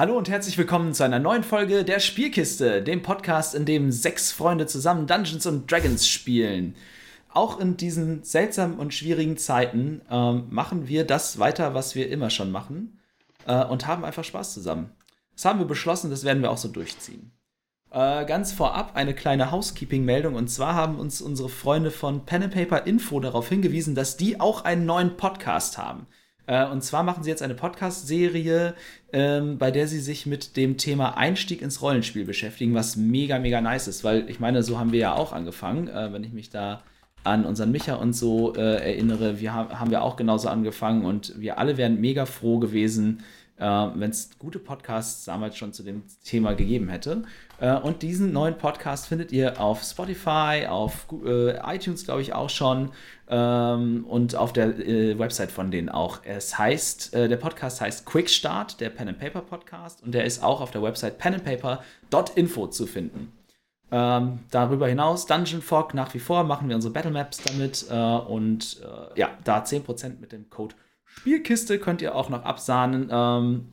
Hallo und herzlich willkommen zu einer neuen Folge der Spielkiste, dem Podcast, in dem sechs Freunde zusammen Dungeons und Dragons spielen. Auch in diesen seltsamen und schwierigen Zeiten ähm, machen wir das weiter, was wir immer schon machen äh, und haben einfach Spaß zusammen. Das haben wir beschlossen, das werden wir auch so durchziehen. Äh, ganz vorab eine kleine Housekeeping-Meldung und zwar haben uns unsere Freunde von Pen and Paper Info darauf hingewiesen, dass die auch einen neuen Podcast haben. Äh, und zwar machen sie jetzt eine Podcast-Serie, ähm, bei der sie sich mit dem Thema Einstieg ins Rollenspiel beschäftigen, was mega, mega nice ist, weil ich meine, so haben wir ja auch angefangen, äh, wenn ich mich da an unseren Micha und so äh, erinnere, wir haben, haben wir auch genauso angefangen und wir alle wären mega froh gewesen, äh, wenn es gute Podcasts damals schon zu dem Thema gegeben hätte. Äh, und diesen neuen Podcast findet ihr auf Spotify, auf äh, iTunes, glaube ich, auch schon ähm, und auf der äh, Website von denen auch. Es heißt, äh, der Podcast heißt Quick Start, der Pen and Paper Podcast, und der ist auch auf der Website penandpaper.info zu finden. Ähm, darüber hinaus Dungeon Fog nach wie vor machen wir unsere Battle Maps damit äh, und äh, ja, da 10% mit dem Code Spielkiste könnt ihr auch noch absahnen ähm,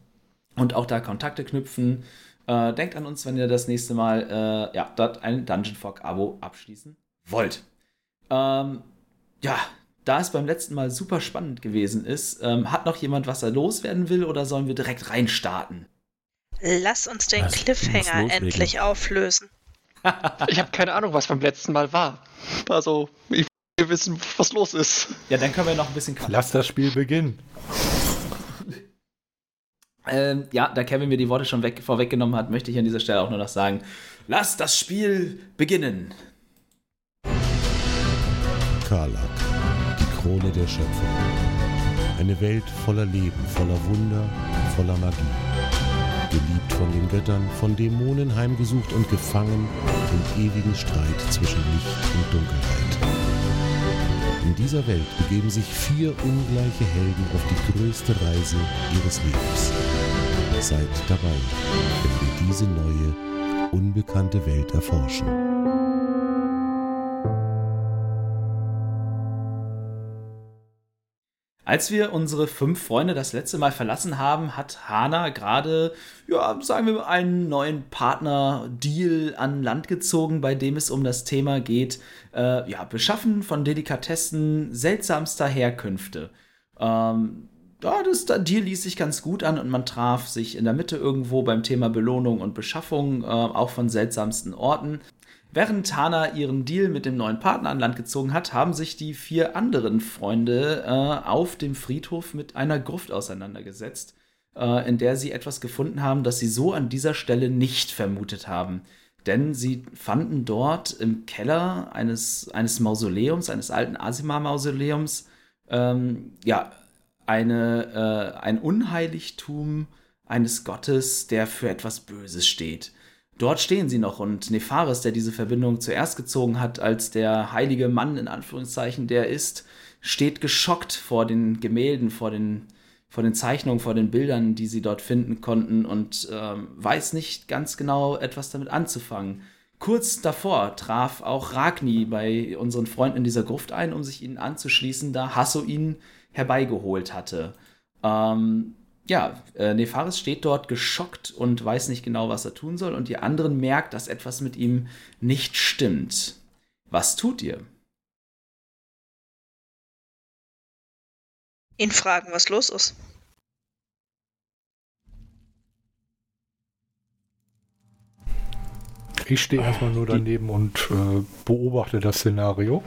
und auch da Kontakte knüpfen. Äh, denkt an uns, wenn ihr das nächste Mal äh, ja, dort ein Dungeon Fog Abo abschließen wollt. Ähm, ja, da es beim letzten Mal super spannend gewesen ist, ähm, hat noch jemand, was er loswerden will oder sollen wir direkt reinstarten? Lass uns den Lass Cliffhanger endlich auflösen. ich habe keine Ahnung, was beim letzten Mal war. Also, ich will wissen, was los ist. Ja, dann können wir noch ein bisschen quatschen. Lass das Spiel beginnen. ähm, ja, da Kevin mir die Worte schon weg, vorweggenommen hat, möchte ich an dieser Stelle auch nur noch sagen: Lass das Spiel beginnen. Karlak, die Krone der Schöpfung. Eine Welt voller Leben, voller Wunder, voller Magie geliebt von den Göttern, von Dämonen heimgesucht und gefangen im ewigen Streit zwischen Licht und Dunkelheit. In dieser Welt begeben sich vier ungleiche Helden auf die größte Reise ihres Lebens. Seid dabei, wenn wir diese neue, unbekannte Welt erforschen. Als wir unsere fünf Freunde das letzte Mal verlassen haben, hat Hana gerade, ja, sagen wir einen neuen Partner-Deal an Land gezogen, bei dem es um das Thema geht, äh, ja, Beschaffen von Delikatessen seltsamster Herkünfte. Ähm, ja, das Deal ließ sich ganz gut an und man traf sich in der Mitte irgendwo beim Thema Belohnung und Beschaffung, äh, auch von seltsamsten Orten. Während Tana ihren Deal mit dem neuen Partner an Land gezogen hat, haben sich die vier anderen Freunde äh, auf dem Friedhof mit einer Gruft auseinandergesetzt, äh, in der sie etwas gefunden haben, das sie so an dieser Stelle nicht vermutet haben. Denn sie fanden dort im Keller eines, eines Mausoleums, eines alten Asima-Mausoleums, ähm, ja, eine, äh, ein Unheiligtum eines Gottes, der für etwas Böses steht. Dort stehen sie noch und Nepharis, der diese Verbindung zuerst gezogen hat, als der heilige Mann in Anführungszeichen, der ist, steht geschockt vor den Gemälden, vor den, vor den Zeichnungen, vor den Bildern, die sie dort finden konnten und ähm, weiß nicht ganz genau etwas damit anzufangen. Kurz davor traf auch Ragni bei unseren Freunden in dieser Gruft ein, um sich ihnen anzuschließen, da Hasso ihn herbeigeholt hatte. Ähm, ja, äh, Nefaris steht dort geschockt und weiß nicht genau, was er tun soll, und die anderen merkt, dass etwas mit ihm nicht stimmt. Was tut ihr? Ihn fragen, was los ist. Ich stehe erstmal nur daneben und äh, beobachte das Szenario.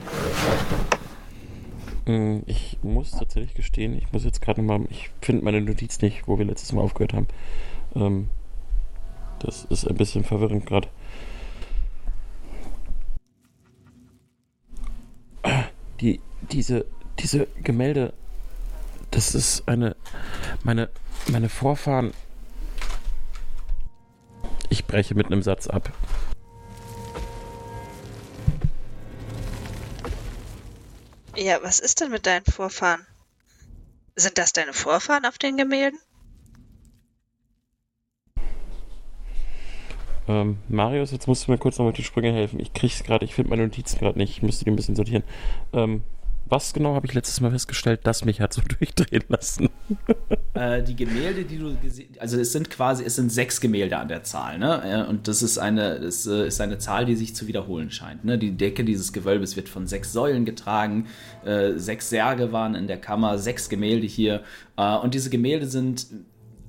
Hm, ich muss tatsächlich gestehen, ich muss jetzt gerade mal, ich finde meine Notiz nicht, wo wir letztes Mal aufgehört haben. Ähm, das ist ein bisschen verwirrend gerade. Die, diese, diese Gemälde, das ist eine, meine, meine Vorfahren. Ich breche mit einem Satz ab. Ja, was ist denn mit deinen Vorfahren? Sind das deine Vorfahren auf den Gemälden? Ähm, Marius, jetzt musst du mir kurz noch mit die Sprünge helfen. Ich krieg's gerade, ich finde meine Notizen gerade nicht. Ich müsste die ein bisschen sortieren. Ähm, was genau habe ich letztes Mal festgestellt, das mich hat so durchdrehen lassen? Äh, die Gemälde, die du gesehen also es sind quasi, es sind sechs Gemälde an der Zahl, ne? Äh, Und das ist eine, das äh, ist eine Zahl, die sich zu wiederholen scheint. Ne? Die Decke dieses Gewölbes wird von sechs Säulen getragen, äh, sechs Särge waren in der Kammer, sechs Gemälde hier. Äh, und diese Gemälde sind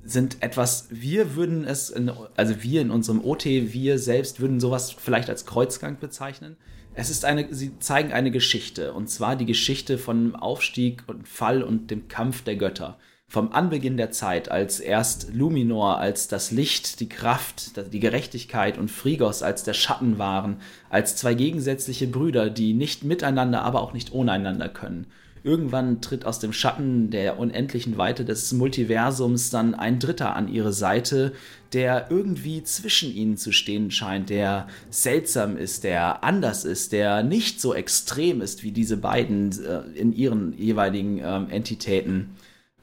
sind etwas, wir würden es, in, also wir in unserem OT, wir selbst würden sowas vielleicht als Kreuzgang bezeichnen. Es ist eine, sie zeigen eine Geschichte, und zwar die Geschichte von Aufstieg und Fall und dem Kampf der Götter. Vom Anbeginn der Zeit, als erst Luminor als das Licht, die Kraft, die Gerechtigkeit und Frigos als der Schatten waren, als zwei gegensätzliche Brüder, die nicht miteinander, aber auch nicht ohne einander können. Irgendwann tritt aus dem Schatten der unendlichen Weite des Multiversums dann ein Dritter an ihre Seite, der irgendwie zwischen ihnen zu stehen scheint, der seltsam ist, der anders ist, der nicht so extrem ist wie diese beiden äh, in ihren jeweiligen ähm, Entitäten,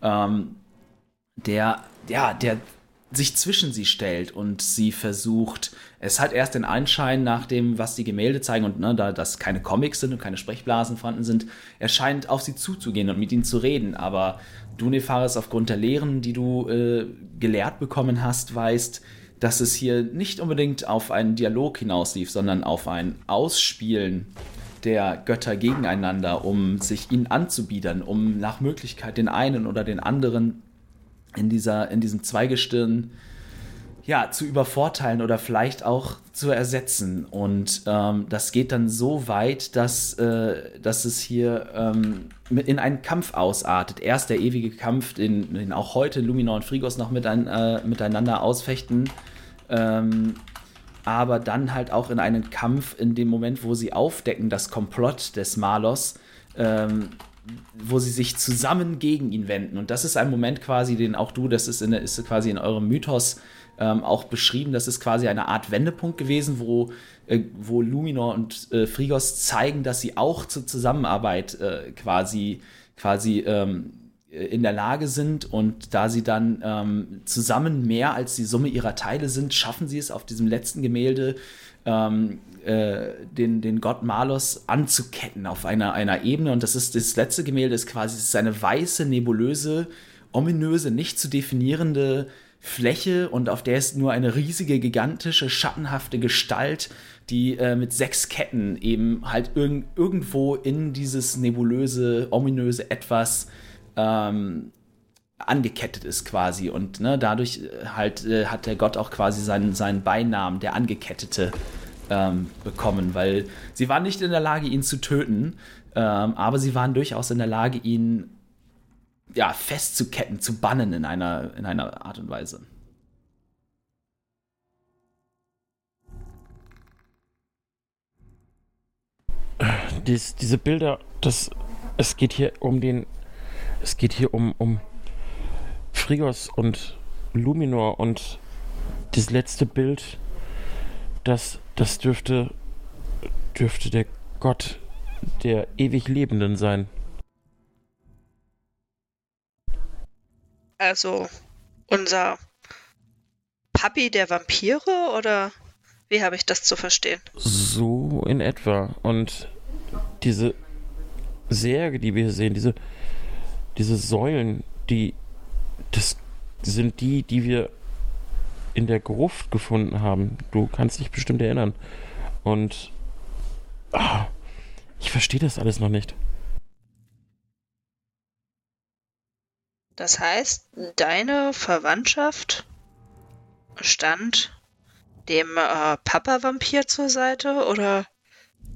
ähm, der, ja, der sich zwischen sie stellt und sie versucht, es hat erst den Einschein nach dem, was die Gemälde zeigen und ne, da das keine Comics sind und keine Sprechblasen vorhanden sind, er scheint auf sie zuzugehen und mit ihnen zu reden, aber du, Nefaris, aufgrund der Lehren, die du äh, gelehrt bekommen hast, weißt, dass es hier nicht unbedingt auf einen Dialog hinauslief, sondern auf ein Ausspielen der Götter gegeneinander, um sich ihnen anzubiedern, um nach Möglichkeit den einen oder den anderen in, dieser, in diesem Zweigestirn ja, zu übervorteilen oder vielleicht auch zu ersetzen. Und ähm, das geht dann so weit, dass, äh, dass es hier ähm, in einen Kampf ausartet. Erst der ewige Kampf, den, den auch heute Luminor und Frigos noch mit ein, äh, miteinander ausfechten. Ähm, aber dann halt auch in einen Kampf in dem Moment, wo sie aufdecken, das Komplott des Malos, ähm, wo sie sich zusammen gegen ihn wenden. Und das ist ein Moment quasi, den auch du, das ist, in, ist quasi in eurem Mythos ähm, auch beschrieben. Das ist quasi eine Art Wendepunkt gewesen, wo, äh, wo Luminor und äh, Frigos zeigen, dass sie auch zur Zusammenarbeit äh, quasi, quasi ähm, in der Lage sind. Und da sie dann ähm, zusammen mehr als die Summe ihrer Teile sind, schaffen sie es auf diesem letzten Gemälde ähm, äh, den, den Gott Malos anzuketten auf einer, einer Ebene. Und das ist das letzte Gemälde, ist quasi ist eine weiße, nebulöse, ominöse, nicht zu definierende Fläche und auf der ist nur eine riesige, gigantische, schattenhafte Gestalt, die äh, mit sechs Ketten eben halt irg irgendwo in dieses nebulöse, ominöse Etwas ähm, angekettet ist quasi. Und ne, dadurch äh, halt äh, hat der Gott auch quasi seinen, seinen Beinamen, der Angekettete, ähm, bekommen, weil sie waren nicht in der Lage, ihn zu töten, ähm, aber sie waren durchaus in der Lage, ihn ja, festzuketten, zu bannen in einer, in einer Art und Weise. Dies, diese Bilder, das, es geht hier um den, es geht hier um, um Frigos und Luminor und das letzte Bild, das, das dürfte, dürfte der Gott der ewig Lebenden sein. Also unser Papi der Vampire oder wie habe ich das zu verstehen? So in etwa. Und diese Särge, die wir hier sehen, diese, diese Säulen, die das sind die, die wir in der Gruft gefunden haben. Du kannst dich bestimmt erinnern. Und ah, ich verstehe das alles noch nicht. Das heißt, deine Verwandtschaft stand dem äh, Papa-Vampir zur Seite oder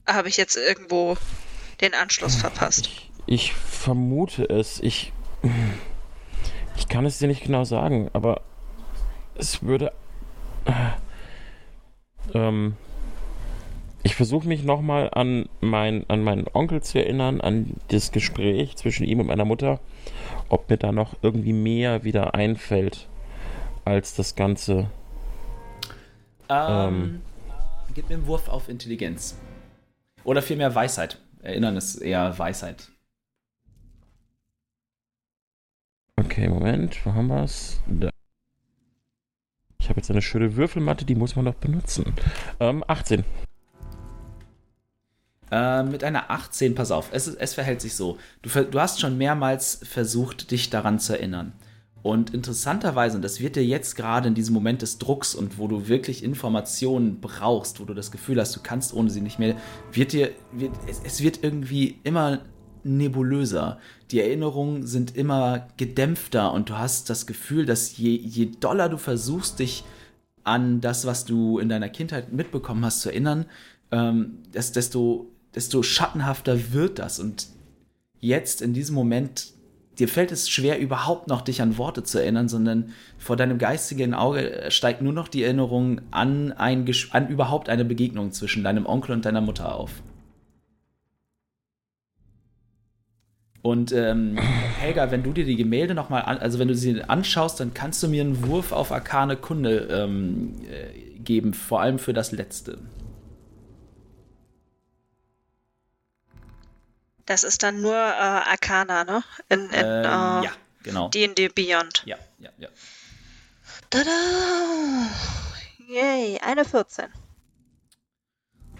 habe ich jetzt irgendwo den Anschluss verpasst? Ich, ich vermute es. Ich, ich kann es dir nicht genau sagen, aber es würde. Äh, ähm, ich versuche mich nochmal an, mein, an meinen Onkel zu erinnern, an das Gespräch zwischen ihm und meiner Mutter, ob mir da noch irgendwie mehr wieder einfällt als das Ganze. Ähm, ähm, gib mir einen Wurf auf Intelligenz. Oder vielmehr Weisheit. Erinnern ist eher Weisheit. Okay, Moment, wo haben wir es? Da. Ich habe jetzt eine schöne Würfelmatte, die muss man doch benutzen. Ähm, 18. Äh, mit einer 18, pass auf, es, es verhält sich so. Du, du hast schon mehrmals versucht, dich daran zu erinnern. Und interessanterweise, und das wird dir jetzt gerade in diesem Moment des Drucks und wo du wirklich Informationen brauchst, wo du das Gefühl hast, du kannst ohne sie nicht mehr, wird dir, wird, es, es wird irgendwie immer nebulöser. Die Erinnerungen sind immer gedämpfter und du hast das Gefühl, dass je, je doller du versuchst, dich an das, was du in deiner Kindheit mitbekommen hast, zu erinnern, ähm, desto, desto schattenhafter wird das. Und jetzt in diesem Moment, dir fällt es schwer, überhaupt noch dich an Worte zu erinnern, sondern vor deinem geistigen Auge steigt nur noch die Erinnerung an, ein, an überhaupt eine Begegnung zwischen deinem Onkel und deiner Mutter auf. Und ähm, Helga, wenn du dir die Gemälde nochmal an, also wenn du sie anschaust, dann kannst du mir einen Wurf auf arkane Kunde ähm, äh, geben, vor allem für das letzte. Das ist dann nur äh, Arcana, ne? In, in Ähm, äh, ja, genau. D&D Beyond. Ja, ja, ja. Tada! Yay, eine 14.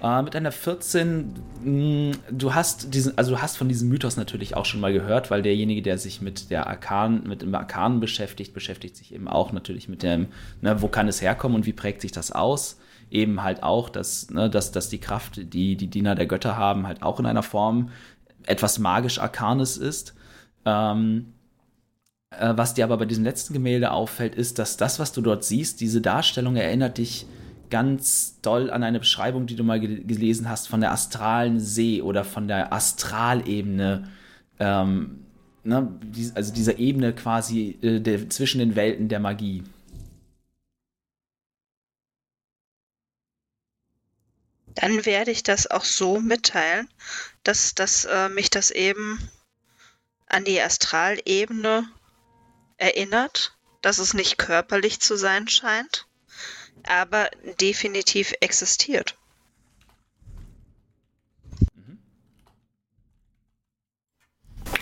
Äh, mit einer 14, mh, du hast diesen, also du hast von diesem Mythos natürlich auch schon mal gehört, weil derjenige, der sich mit der Arkan, mit dem Arkanen beschäftigt, beschäftigt sich eben auch natürlich mit dem, ne, wo kann es herkommen und wie prägt sich das aus? Eben halt auch, dass, ne, dass, dass die Kraft, die die Diener der Götter haben, halt auch in einer Form etwas magisch-arkanes ist. Ähm, äh, was dir aber bei diesem letzten Gemälde auffällt, ist, dass das, was du dort siehst, diese Darstellung erinnert dich ganz doll an eine Beschreibung, die du mal ge gelesen hast von der astralen See oder von der Astralebene. Ähm, ne, also dieser Ebene quasi äh, der, zwischen den Welten der Magie. Dann werde ich das auch so mitteilen, dass, dass äh, mich das eben an die Astralebene erinnert, dass es nicht körperlich zu sein scheint, aber definitiv existiert.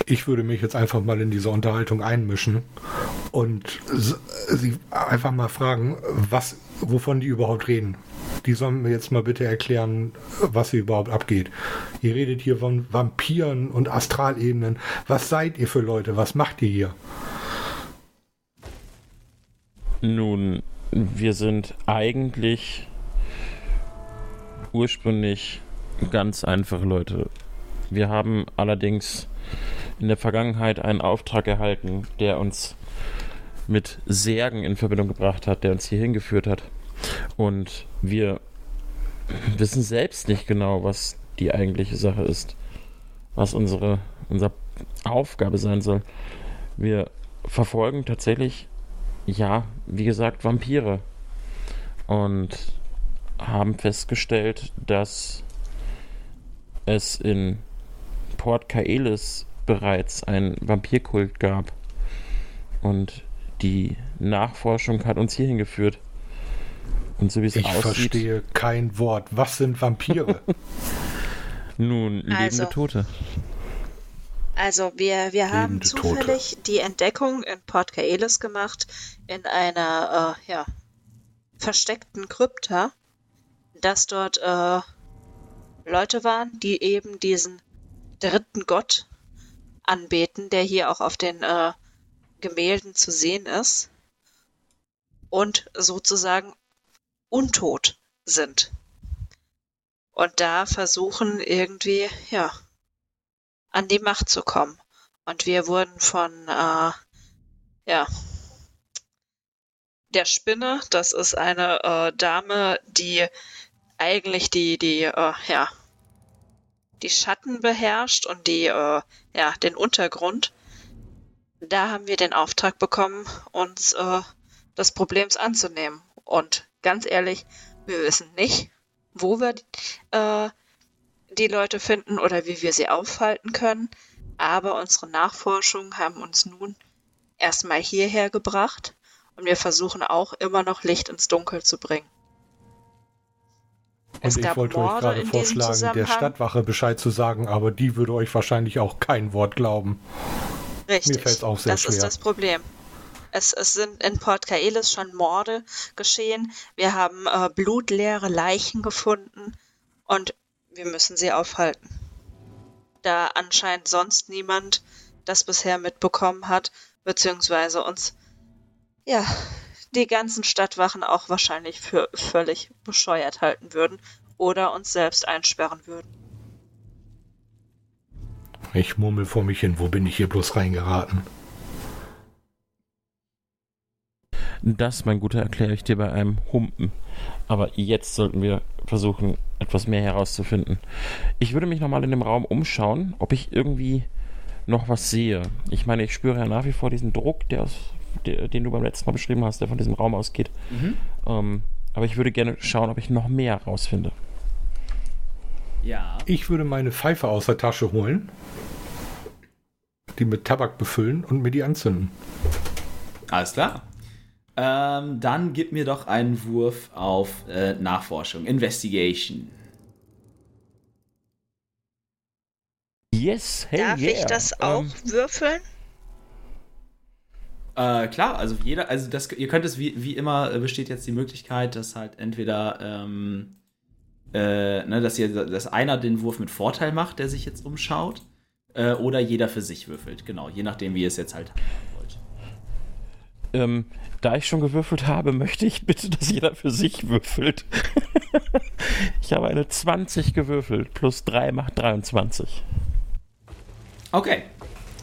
Ich würde mich jetzt einfach mal in diese Unterhaltung einmischen und sie einfach mal fragen, was, wovon die überhaupt reden. Die sollen mir jetzt mal bitte erklären, was hier überhaupt abgeht. Ihr redet hier von Vampiren und Astralebenen. Was seid ihr für Leute? Was macht ihr hier? Nun, wir sind eigentlich ursprünglich ganz einfache Leute. Wir haben allerdings in der Vergangenheit einen Auftrag erhalten, der uns mit Särgen in Verbindung gebracht hat, der uns hier hingeführt hat. Und wir wissen selbst nicht genau, was die eigentliche Sache ist, was unsere, unsere Aufgabe sein soll. Wir verfolgen tatsächlich ja, wie gesagt, Vampire. Und haben festgestellt, dass es in Port Kaelis bereits einen Vampirkult gab. Und die Nachforschung hat uns hierhin geführt. Und so wie es Ich aussieht, verstehe kein Wort. Was sind Vampire? nun lebende Also, Tote. Also wir, wir haben Lebende Tote. zufällig die Entdeckung in Port Kaelis gemacht, in einer äh, ja, versteckten Krypta, dass dort äh, Leute waren, die eben diesen dritten Gott anbeten, der hier auch auf den äh, Gemälden zu sehen ist und sozusagen untot sind. Und da versuchen irgendwie, ja, an die Macht zu kommen. Und wir wurden von, äh, ja, der Spinne, das ist eine äh, Dame, die eigentlich die, die, äh, ja, die Schatten beherrscht und die, äh, ja, den Untergrund. Da haben wir den Auftrag bekommen, uns äh, des Problems anzunehmen. Und ganz ehrlich, wir wissen nicht, wo wir äh, die Leute finden oder wie wir sie aufhalten können. Aber unsere Nachforschungen haben uns nun erstmal hierher gebracht und wir versuchen auch immer noch Licht ins Dunkel zu bringen. Und Es ich gab wollte euch Morde gerade in diesem vorschlagen, der. Stadtwache Bescheid zu sagen, aber die würde euch wahrscheinlich auch kein Wort glauben. Richtig. Mir fällt's auch sehr das ist schwer. das Problem. Es, es sind in Port Kaelis schon Morde geschehen. Wir haben äh, blutleere Leichen gefunden und wir müssen sie aufhalten. Da anscheinend sonst niemand das bisher mitbekommen hat, beziehungsweise uns, ja, die ganzen Stadtwachen auch wahrscheinlich für völlig bescheuert halten würden oder uns selbst einsperren würden. Ich murmel vor mich hin, wo bin ich hier bloß reingeraten? Das, mein Guter, erkläre ich dir bei einem Humpen. Aber jetzt sollten wir versuchen, etwas mehr herauszufinden. Ich würde mich nochmal in dem Raum umschauen, ob ich irgendwie noch was sehe. Ich meine, ich spüre ja nach wie vor diesen Druck, der aus, der, den du beim letzten Mal beschrieben hast, der von diesem Raum ausgeht. Mhm. Ähm, aber ich würde gerne schauen, ob ich noch mehr herausfinde. Ja. Ich würde meine Pfeife aus der Tasche holen, die mit Tabak befüllen und mir die anzünden. Alles klar. Ähm, dann gib mir doch einen Wurf auf äh, Nachforschung, Investigation. Yes, hey, Darf yeah. ich das auch ähm, würfeln? Äh, klar, also jeder, also das, ihr könnt es wie, wie immer äh, besteht jetzt die Möglichkeit, dass halt entweder, ähm, äh, ne, dass ihr, dass einer den Wurf mit Vorteil macht, der sich jetzt umschaut, äh, oder jeder für sich würfelt, genau, je nachdem, wie ihr es jetzt halt haben wollt. Ähm, da ich schon gewürfelt habe, möchte ich bitte, dass jeder für sich würfelt. ich habe eine 20 gewürfelt, plus 3 macht 23. Okay.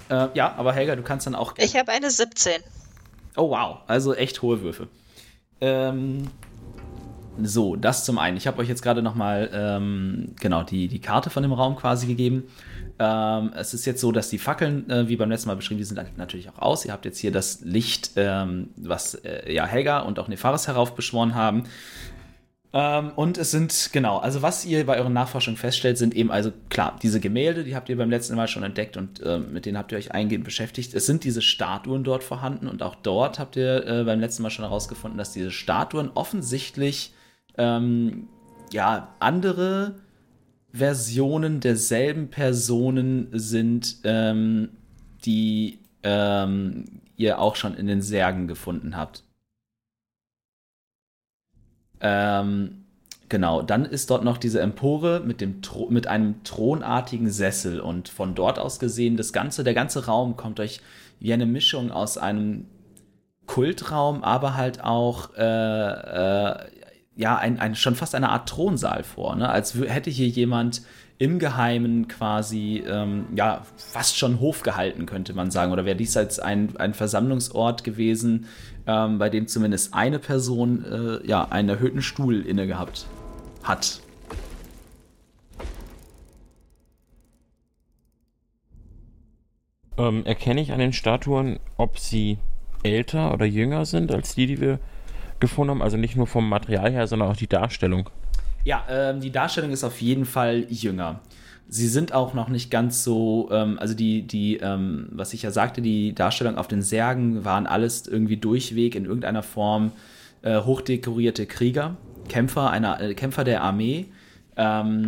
Äh, ja, aber Helga, du kannst dann auch. Ich habe eine 17. Oh wow, also echt hohe Würfe. Ähm, so, das zum einen. Ich habe euch jetzt gerade nochmal ähm, genau die, die Karte von dem Raum quasi gegeben. Ähm, es ist jetzt so, dass die Fackeln, äh, wie beim letzten Mal beschrieben, die sind natürlich auch aus. Ihr habt jetzt hier das Licht, ähm, was äh, ja Helga und auch Nefaris heraufbeschworen haben. Ähm, und es sind, genau, also was ihr bei euren Nachforschungen feststellt, sind eben also klar, diese Gemälde, die habt ihr beim letzten Mal schon entdeckt und äh, mit denen habt ihr euch eingehend beschäftigt. Es sind diese Statuen dort vorhanden und auch dort habt ihr äh, beim letzten Mal schon herausgefunden, dass diese Statuen offensichtlich ähm, ja andere Versionen derselben Personen sind, ähm, die ähm, ihr auch schon in den Särgen gefunden habt. Ähm, genau, dann ist dort noch diese Empore mit, dem mit einem thronartigen Sessel und von dort aus gesehen, das ganze, der ganze Raum kommt euch wie eine Mischung aus einem Kultraum, aber halt auch äh, äh, ja, ein, ein, schon fast eine Art Thronsaal vor, ne? als hätte hier jemand im Geheimen quasi, ähm, ja, fast schon Hof gehalten, könnte man sagen. Oder wäre dies als ein, ein Versammlungsort gewesen, ähm, bei dem zumindest eine Person, äh, ja, einen erhöhten Stuhl inne gehabt hat. Ähm, erkenne ich an den Statuen, ob sie älter oder jünger sind als die, die wir gefunden haben. Also nicht nur vom Material her, sondern auch die Darstellung. Ja, ähm, die Darstellung ist auf jeden Fall jünger. Sie sind auch noch nicht ganz so, ähm, also die, die, ähm, was ich ja sagte, die Darstellung auf den Särgen waren alles irgendwie durchweg in irgendeiner Form äh, hochdekorierte Krieger, Kämpfer, einer, äh, Kämpfer der Armee. Ähm,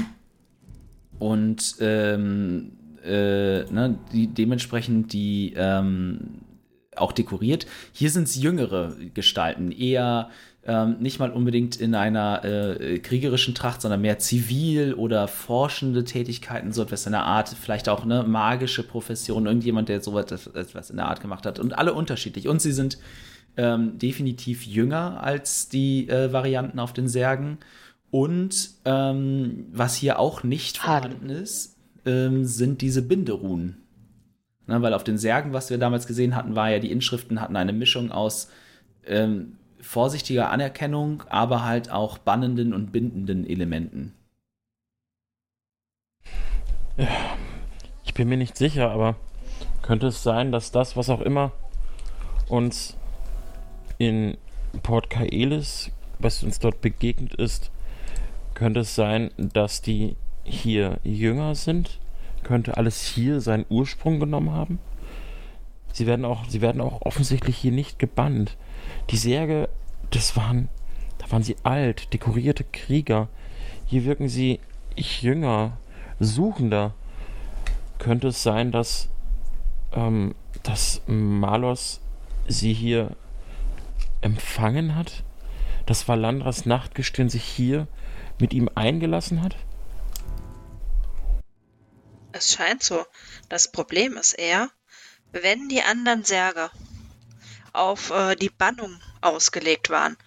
und ähm, äh, ne, die, dementsprechend die ähm, auch dekoriert. Hier sind es jüngere Gestalten, eher ähm, nicht mal unbedingt in einer äh, kriegerischen Tracht, sondern mehr zivil oder forschende Tätigkeiten, so etwas in der Art, vielleicht auch eine magische Profession, irgendjemand, der so etwas in der Art gemacht hat und alle unterschiedlich. Und sie sind ähm, definitiv jünger als die äh, Varianten auf den Särgen. Und ähm, was hier auch nicht vorhanden ist, ähm, sind diese Binderuhen. Ne, weil auf den Särgen, was wir damals gesehen hatten, war ja, die Inschriften hatten eine Mischung aus ähm, vorsichtiger Anerkennung, aber halt auch bannenden und bindenden Elementen. Ich bin mir nicht sicher, aber könnte es sein, dass das, was auch immer uns in Port Kaelis, was uns dort begegnet ist, könnte es sein, dass die hier jünger sind könnte alles hier seinen Ursprung genommen haben. Sie werden auch, sie werden auch offensichtlich hier nicht gebannt. Die Särge, das waren, da waren sie alt, dekorierte Krieger. Hier wirken sie jünger, suchender. Könnte es sein, dass, ähm, dass Malos sie hier empfangen hat? Dass Valandras Nachtgestirn sich hier mit ihm eingelassen hat? Es scheint so. Das Problem ist eher, wenn die anderen Särge auf äh, die Bannung ausgelegt waren,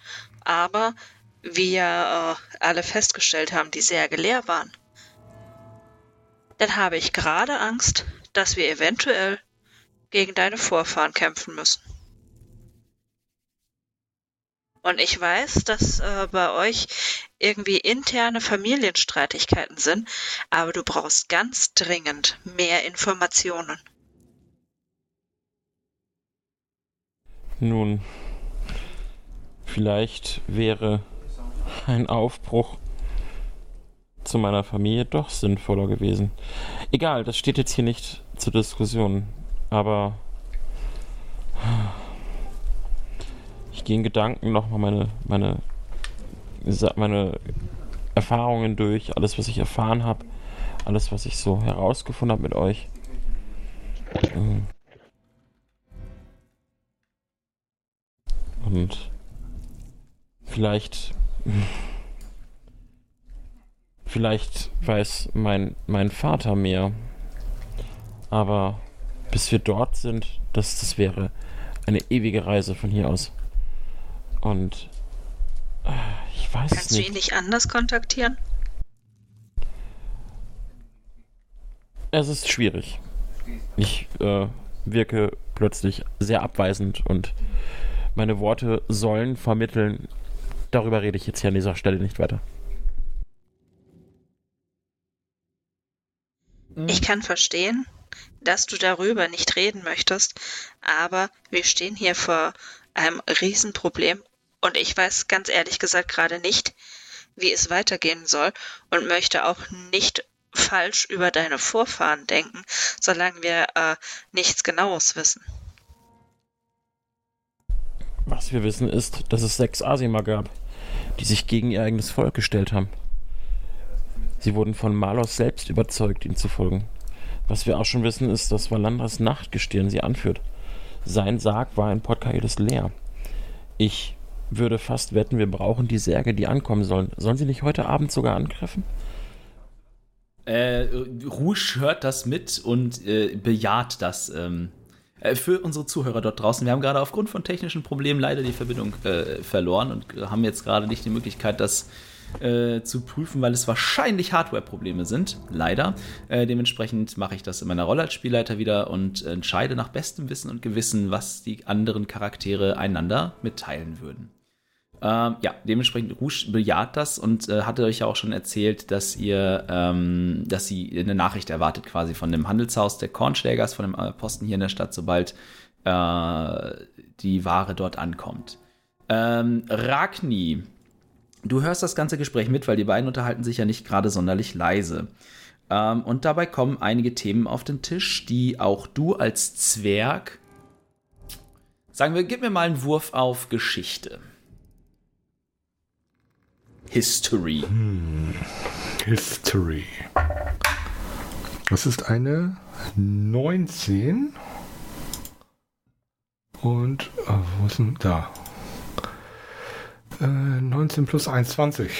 aber wir äh, alle festgestellt haben, die Särge leer waren, dann habe ich gerade Angst, dass wir eventuell gegen deine Vorfahren kämpfen müssen. Und ich weiß, dass äh, bei euch irgendwie interne Familienstreitigkeiten sind, aber du brauchst ganz dringend mehr Informationen. Nun, vielleicht wäre ein Aufbruch zu meiner Familie doch sinnvoller gewesen. Egal, das steht jetzt hier nicht zur Diskussion, aber ich gehe in Gedanken nochmal meine, meine, meine Erfahrungen durch, alles, was ich erfahren habe, alles, was ich so herausgefunden habe mit euch. Ähm, Und vielleicht. Vielleicht weiß mein, mein Vater mehr. Aber bis wir dort sind, das, das wäre eine ewige Reise von hier aus. Und äh, ich weiß Kannst nicht. du ihn nicht anders kontaktieren? Es ist schwierig. Ich äh, wirke plötzlich sehr abweisend und meine Worte sollen vermitteln. Darüber rede ich jetzt hier an dieser Stelle nicht weiter. Ich kann verstehen, dass du darüber nicht reden möchtest, aber wir stehen hier vor einem Riesenproblem und ich weiß ganz ehrlich gesagt gerade nicht, wie es weitergehen soll und möchte auch nicht falsch über deine Vorfahren denken, solange wir äh, nichts Genaues wissen. Was wir wissen ist, dass es sechs Asima gab, die sich gegen ihr eigenes Volk gestellt haben. Sie wurden von Malos selbst überzeugt, ihm zu folgen. Was wir auch schon wissen, ist, dass Valandras Nachtgestirn sie anführt. Sein Sarg war in Port Kaelis leer. Ich würde fast wetten, wir brauchen die Särge, die ankommen sollen. Sollen sie nicht heute Abend sogar angreifen? Äh, Rouge hört das mit und äh, bejaht das. Ähm, äh, für unsere Zuhörer dort draußen. Wir haben gerade aufgrund von technischen Problemen leider die Verbindung äh, verloren und haben jetzt gerade nicht die Möglichkeit, das äh, zu prüfen, weil es wahrscheinlich Hardware-Probleme sind. Leider. Äh, dementsprechend mache ich das in meiner Rolle als Spielleiter wieder und entscheide nach bestem Wissen und Gewissen, was die anderen Charaktere einander mitteilen würden. Ähm, ja, dementsprechend Rouge bejaht das und äh, hatte euch ja auch schon erzählt, dass ihr, ähm, dass sie eine Nachricht erwartet quasi von dem Handelshaus der Kornschlägers, von dem äh, Posten hier in der Stadt, sobald äh, die Ware dort ankommt. Ähm, Ragni, du hörst das ganze Gespräch mit, weil die beiden unterhalten sich ja nicht gerade sonderlich leise. Ähm, und dabei kommen einige Themen auf den Tisch, die auch du als Zwerg, sagen wir, gib mir mal einen Wurf auf Geschichte. History. Hm. History. Das ist eine 19. Und, äh, wo ist denn da? Äh, 19 plus 21.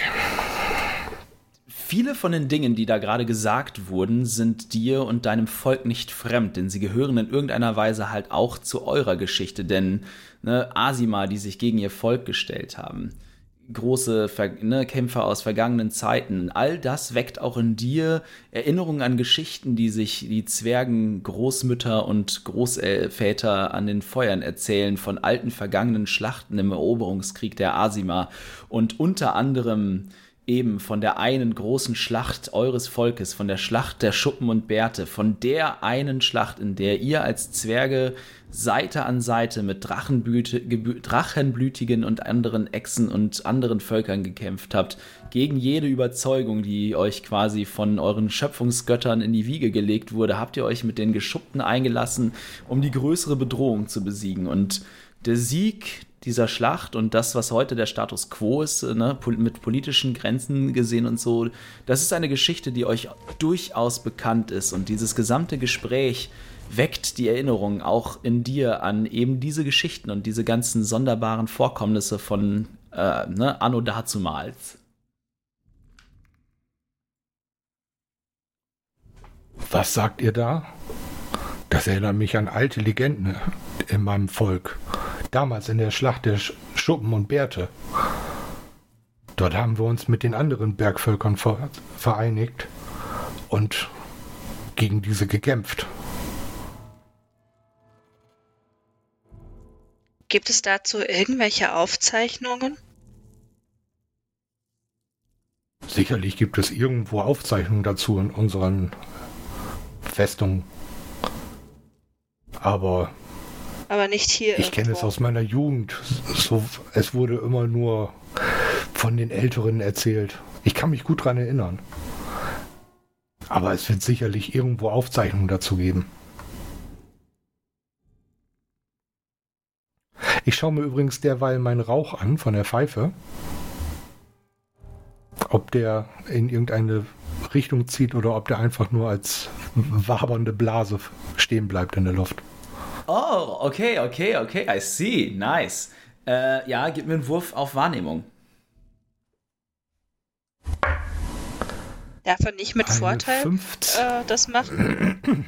Viele von den Dingen, die da gerade gesagt wurden, sind dir und deinem Volk nicht fremd, denn sie gehören in irgendeiner Weise halt auch zu eurer Geschichte, denn ne, Asima, die sich gegen ihr Volk gestellt haben, große ne, Kämpfer aus vergangenen Zeiten. All das weckt auch in dir Erinnerungen an Geschichten, die sich die Zwergen, Großmütter und Großväter an den Feuern erzählen von alten vergangenen Schlachten im Eroberungskrieg der Asima und unter anderem eben von der einen großen Schlacht eures Volkes, von der Schlacht der Schuppen und Bärte, von der einen Schlacht, in der ihr als Zwerge Seite an Seite mit Drachenblütigen und anderen Echsen und anderen Völkern gekämpft habt, gegen jede Überzeugung, die euch quasi von euren Schöpfungsgöttern in die Wiege gelegt wurde, habt ihr euch mit den Geschuppten eingelassen, um die größere Bedrohung zu besiegen. Und der Sieg dieser Schlacht und das, was heute der Status quo ist, ne, mit politischen Grenzen gesehen und so, das ist eine Geschichte, die euch durchaus bekannt ist. Und dieses gesamte Gespräch weckt die Erinnerung auch in dir an eben diese Geschichten und diese ganzen sonderbaren Vorkommnisse von äh, ne, Anno dazumals. Was sagt ihr da? Das erinnert mich an alte Legenden in meinem Volk. Damals in der Schlacht der Schuppen und Bärte. Dort haben wir uns mit den anderen Bergvölkern vereinigt und gegen diese gekämpft. Gibt es dazu irgendwelche Aufzeichnungen? Sicherlich gibt es irgendwo Aufzeichnungen dazu in unseren Festungen. Aber. Aber nicht hier. Ich kenne es aus meiner Jugend. So, es wurde immer nur von den Älteren erzählt. Ich kann mich gut daran erinnern. Aber es wird sicherlich irgendwo Aufzeichnungen dazu geben. Ich schaue mir übrigens derweil meinen Rauch an von der Pfeife. Ob der in irgendeine Richtung zieht oder ob der einfach nur als wabernde Blase stehen bleibt in der Luft. Oh, okay, okay, okay, I see, nice. Äh, ja, gib mir einen Wurf auf Wahrnehmung. Darf er nicht mit eine Vorteil äh, das machen?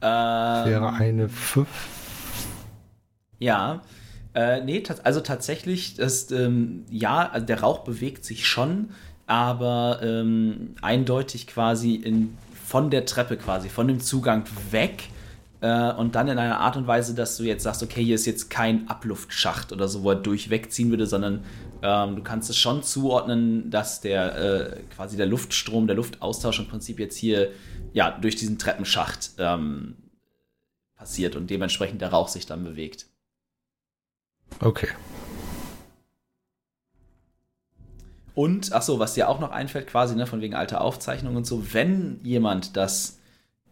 ähm, Wäre eine 5. Ja, äh, nee, also tatsächlich, das, ähm, ja, also der Rauch bewegt sich schon, aber ähm, eindeutig quasi in, von der Treppe quasi, von dem Zugang weg äh, und dann in einer Art und Weise, dass du jetzt sagst, okay, hier ist jetzt kein Abluftschacht oder so, wo er durchwegziehen würde, sondern ähm, du kannst es schon zuordnen, dass der äh, quasi der Luftstrom, der Luftaustausch im Prinzip jetzt hier ja durch diesen Treppenschacht ähm, passiert und dementsprechend der Rauch sich dann bewegt. Okay. Und, ach so, was dir auch noch einfällt, quasi, ne, von wegen alter Aufzeichnungen und so, wenn jemand das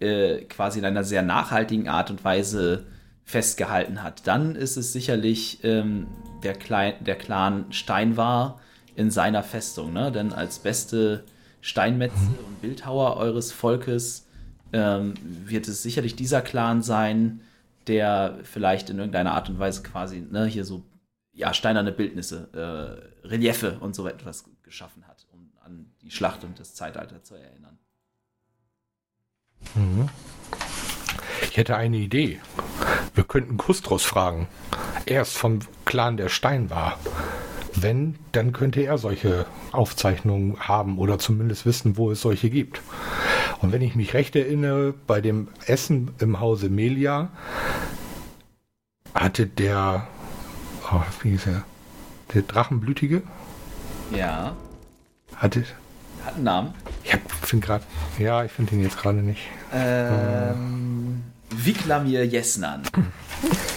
äh, quasi in einer sehr nachhaltigen Art und Weise festgehalten hat, dann ist es sicherlich ähm, der, Klein, der Clan Steinwar in seiner Festung. Ne? Denn als beste Steinmetze mhm. und Bildhauer eures Volkes ähm, wird es sicherlich dieser Clan sein, der vielleicht in irgendeiner Art und Weise quasi ne, hier so ja, steinerne Bildnisse, äh, Reliefe und so etwas geschaffen hat, um an die Schlacht und das Zeitalter zu erinnern. Mhm. Ich hätte eine Idee. Wir könnten Kustros fragen. Er ist vom Clan der Stein war. Wenn, dann könnte er solche Aufzeichnungen haben oder zumindest wissen, wo es solche gibt. Und wenn ich mich recht erinnere, bei dem Essen im Hause Melia hatte der, oh, wie hieß er, der Drachenblütige? Ja. Hatte, hat einen Namen. Ich finde gerade, ja, ich finde ihn jetzt gerade nicht. Ähm, Viklamir Jesnan.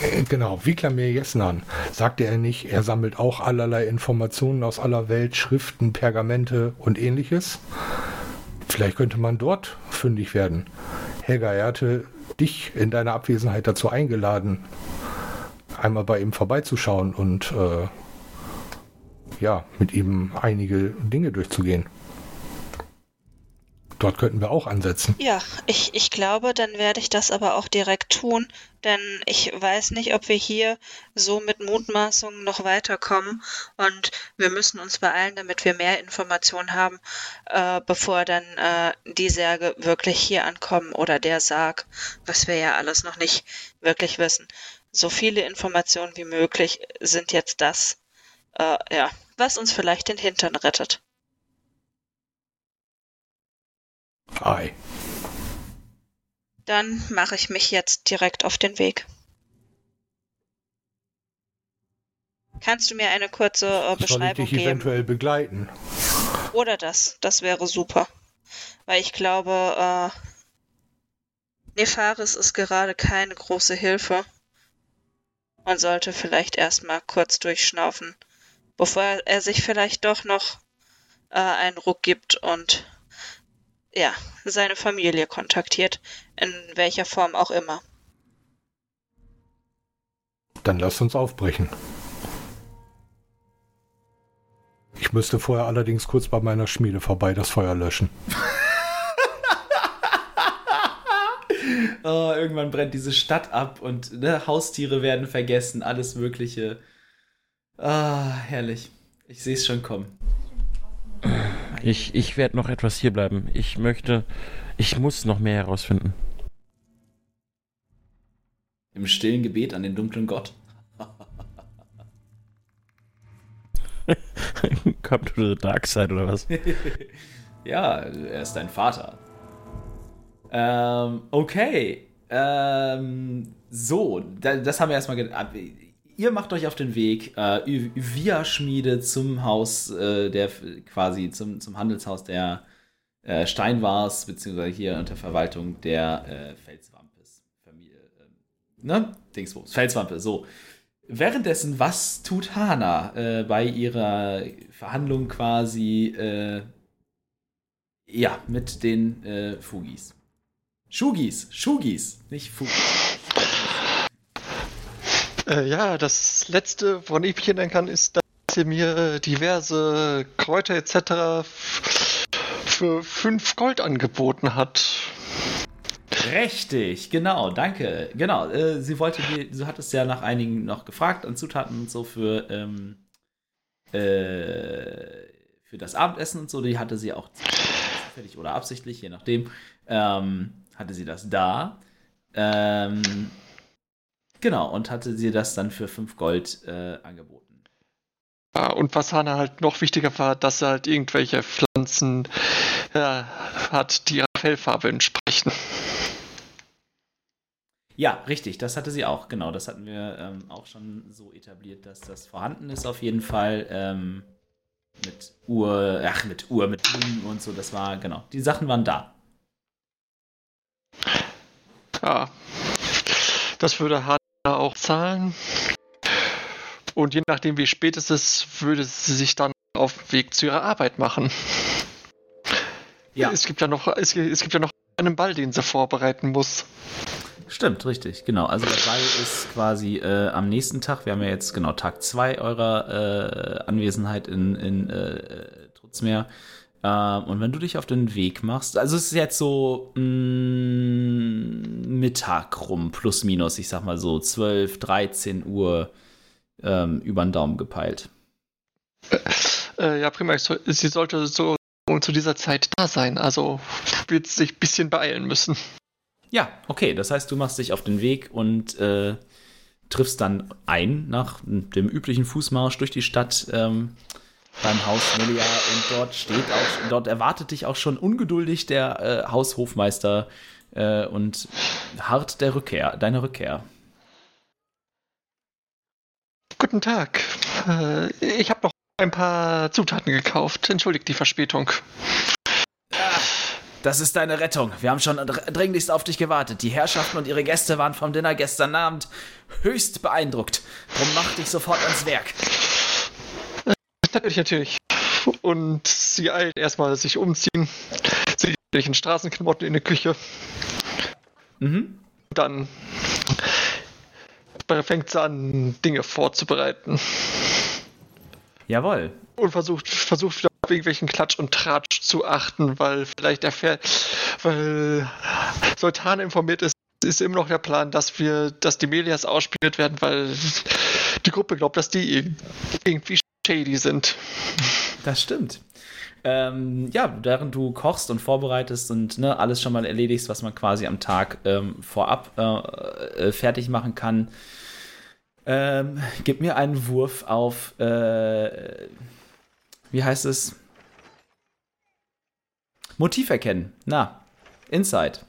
Äh, genau, Viklamir Jesnan. Sagte er nicht, er sammelt auch allerlei Informationen aus aller Welt, Schriften, Pergamente und ähnliches? Vielleicht könnte man dort fündig werden. Helga, er hatte dich in deiner Abwesenheit dazu eingeladen, einmal bei ihm vorbeizuschauen und äh, ja, mit ihm einige Dinge durchzugehen. Dort könnten wir auch ansetzen. Ja, ich, ich glaube, dann werde ich das aber auch direkt tun, denn ich weiß nicht, ob wir hier so mit Mutmaßungen noch weiterkommen und wir müssen uns beeilen, damit wir mehr Informationen haben, äh, bevor dann äh, die Särge wirklich hier ankommen oder der Sarg, was wir ja alles noch nicht wirklich wissen. So viele Informationen wie möglich sind jetzt das, äh, ja, was uns vielleicht den Hintern rettet. Ei. Dann mache ich mich jetzt direkt auf den Weg. Kannst du mir eine kurze äh, Beschreibung Soll ich dich geben? eventuell begleiten? Oder das, das wäre super. Weil ich glaube, äh, Nefaris ist gerade keine große Hilfe. Man sollte vielleicht erstmal kurz durchschnaufen, bevor er sich vielleicht doch noch äh, einen Ruck gibt und ja, seine Familie kontaktiert, in welcher Form auch immer. Dann lasst uns aufbrechen. Ich müsste vorher allerdings kurz bei meiner Schmiede vorbei das Feuer löschen. oh, irgendwann brennt diese Stadt ab und ne, Haustiere werden vergessen, alles Mögliche. Ah, herrlich. Ich sehe es schon kommen. Ich, ich werde noch etwas hierbleiben. Ich möchte, ich muss noch mehr herausfinden. Im stillen Gebet an den dunklen Gott. Come to the dark side oder was? ja, er ist dein Vater. Ähm, okay. Ähm, so, das haben wir erstmal. Ihr macht euch auf den Weg äh, via Schmiede zum Haus äh, der quasi zum, zum Handelshaus der äh, Steinwars, beziehungsweise hier unter Verwaltung der äh, Felswampes. Familie. Äh, ne? Dingsbums. Felswampe, so. Währenddessen, was tut Hana äh, bei ihrer Verhandlung quasi äh, ja, mit den äh, Fugis? Shugis, Shugis, nicht Fugis. Äh, ja, das letzte, woran ich mich erinnern kann, ist, dass sie mir diverse Kräuter etc. für 5 Gold angeboten hat. Richtig, genau, danke. Genau, äh, sie wollte dir, du hattest ja nach einigen noch gefragt an Zutaten und so für, ähm, äh, für das Abendessen und so. Die hatte sie auch zufällig oder absichtlich, je nachdem, ähm, hatte sie das da. Ähm, genau, und hatte sie das dann für 5 Gold äh, angeboten. Ja, und was Hanna halt noch wichtiger war, dass er halt irgendwelche Pflanzen äh, hat, die ihrer Fellfarbe entsprechen. Ja, richtig, das hatte sie auch, genau. Das hatten wir ähm, auch schon so etabliert, dass das vorhanden ist auf jeden Fall. Ähm, mit Uhr, ach, mit Uhr, mit Blumen und so, das war, genau. Die Sachen waren da. Ja, das würde Hart auch zahlen. Und je nachdem, wie spät es ist, würde sie sich dann auf den Weg zu ihrer Arbeit machen. Ja. Es gibt ja noch, es, es gibt ja noch einen Ball, den sie vorbereiten muss. Stimmt, richtig, genau. Also der Ball ist quasi äh, am nächsten Tag. Wir haben ja jetzt genau Tag 2 eurer äh, Anwesenheit in, in äh, Trutzmeer. Ähm, und wenn du dich auf den Weg machst, also es ist jetzt so mh, mm, Mittag rum, plus minus, ich sag mal so 12, 13 Uhr ähm, über den Daumen gepeilt. Äh, ja, prima. Sie sollte so zu dieser Zeit da sein, also wird sich ein bisschen beeilen müssen. Ja, okay. Das heißt, du machst dich auf den Weg und äh, triffst dann ein nach dem üblichen Fußmarsch durch die Stadt ähm, beim Haus Melia und dort steht auch, dort erwartet dich auch schon ungeduldig der äh, Haushofmeister äh, und hart der Rückkehr, deine Rückkehr. Guten Tag. Äh, ich habe noch ein paar Zutaten gekauft. Entschuldigt die Verspätung. Das ist deine Rettung. Wir haben schon dringlichst auf dich gewartet. Die Herrschaften und ihre Gäste waren vom Dinner gestern Abend höchst beeindruckt. Drum mach dich sofort ans Werk. Natürlich, natürlich. Und sie eilt erstmal sich umziehen. Sie in Straßenklamotten in der Küche. Mhm. Dann fängt sie an, Dinge vorzubereiten. Jawohl. Und versucht, versucht wieder auf irgendwelchen Klatsch und Tratsch zu achten, weil vielleicht erfährt, weil Sultan informiert ist, ist immer noch der Plan, dass wir, dass die Melias ausspielt werden, weil die Gruppe glaubt, dass die irgendwie shady sind. Das stimmt. Ähm, ja, während du kochst und vorbereitest und ne, alles schon mal erledigst, was man quasi am Tag ähm, vorab äh, äh, fertig machen kann, ähm, gib mir einen Wurf auf, äh, wie heißt es? Motiv erkennen. Na, Insight.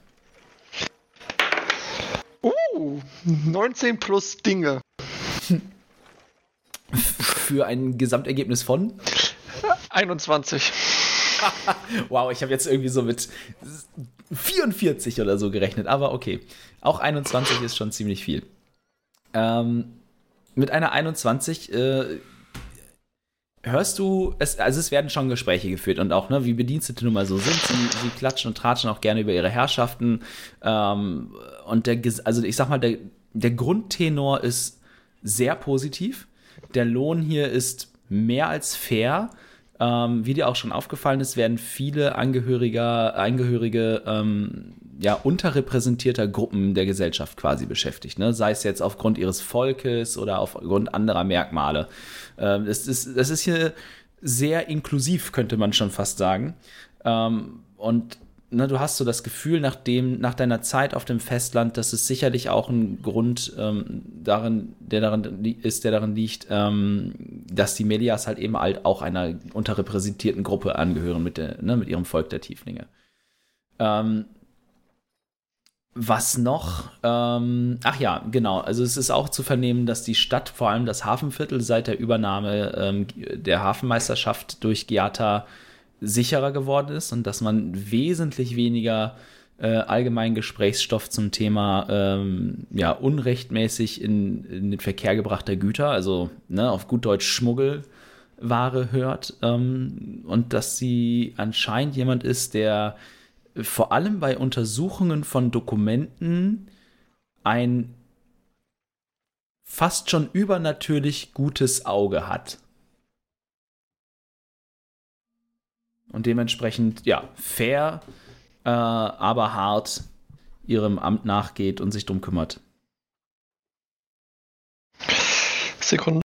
Uh, 19 plus Dinge. Für ein Gesamtergebnis von? 21. wow, ich habe jetzt irgendwie so mit 44 oder so gerechnet, aber okay. Auch 21 ist schon ziemlich viel. Ähm, mit einer 21 äh, hörst du, es, also es werden schon Gespräche geführt und auch, ne, wie Bedienstete nun mal so sind, sie, sie klatschen und tratschen auch gerne über ihre Herrschaften. Ähm, und der, also ich sag mal, der, der Grundtenor ist sehr positiv. Der Lohn hier ist mehr als fair. Ähm, wie dir auch schon aufgefallen ist, werden viele Angehörige, Angehörige ähm, ja, unterrepräsentierter Gruppen der Gesellschaft quasi beschäftigt. Ne? Sei es jetzt aufgrund ihres Volkes oder aufgrund anderer Merkmale. Ähm, das, ist, das ist hier sehr inklusiv, könnte man schon fast sagen. Ähm, und ne, du hast so das Gefühl, nach, dem, nach deiner Zeit auf dem Festland, dass es sicherlich auch ein Grund ähm, darin, der darin ist, der darin liegt, ähm, dass die Melias halt eben halt auch einer unterrepräsentierten Gruppe angehören mit, der, ne, mit ihrem Volk der Tieflinge. Ähm, was noch? Ähm, ach ja, genau. Also es ist auch zu vernehmen, dass die Stadt, vor allem das Hafenviertel, seit der Übernahme ähm, der Hafenmeisterschaft durch Giata sicherer geworden ist und dass man wesentlich weniger äh, allgemeinen Gesprächsstoff zum Thema ähm, ja, unrechtmäßig in, in, den Verkehr gebrachter Güter, also ne, auf gut Deutsch Schmuggelware hört ähm, und dass sie anscheinend jemand ist, der vor allem bei Untersuchungen von Dokumenten ein fast schon übernatürlich gutes Auge hat. Und dementsprechend, ja, fair, äh, aber hart ihrem Amt nachgeht und sich drum kümmert. Sekunde.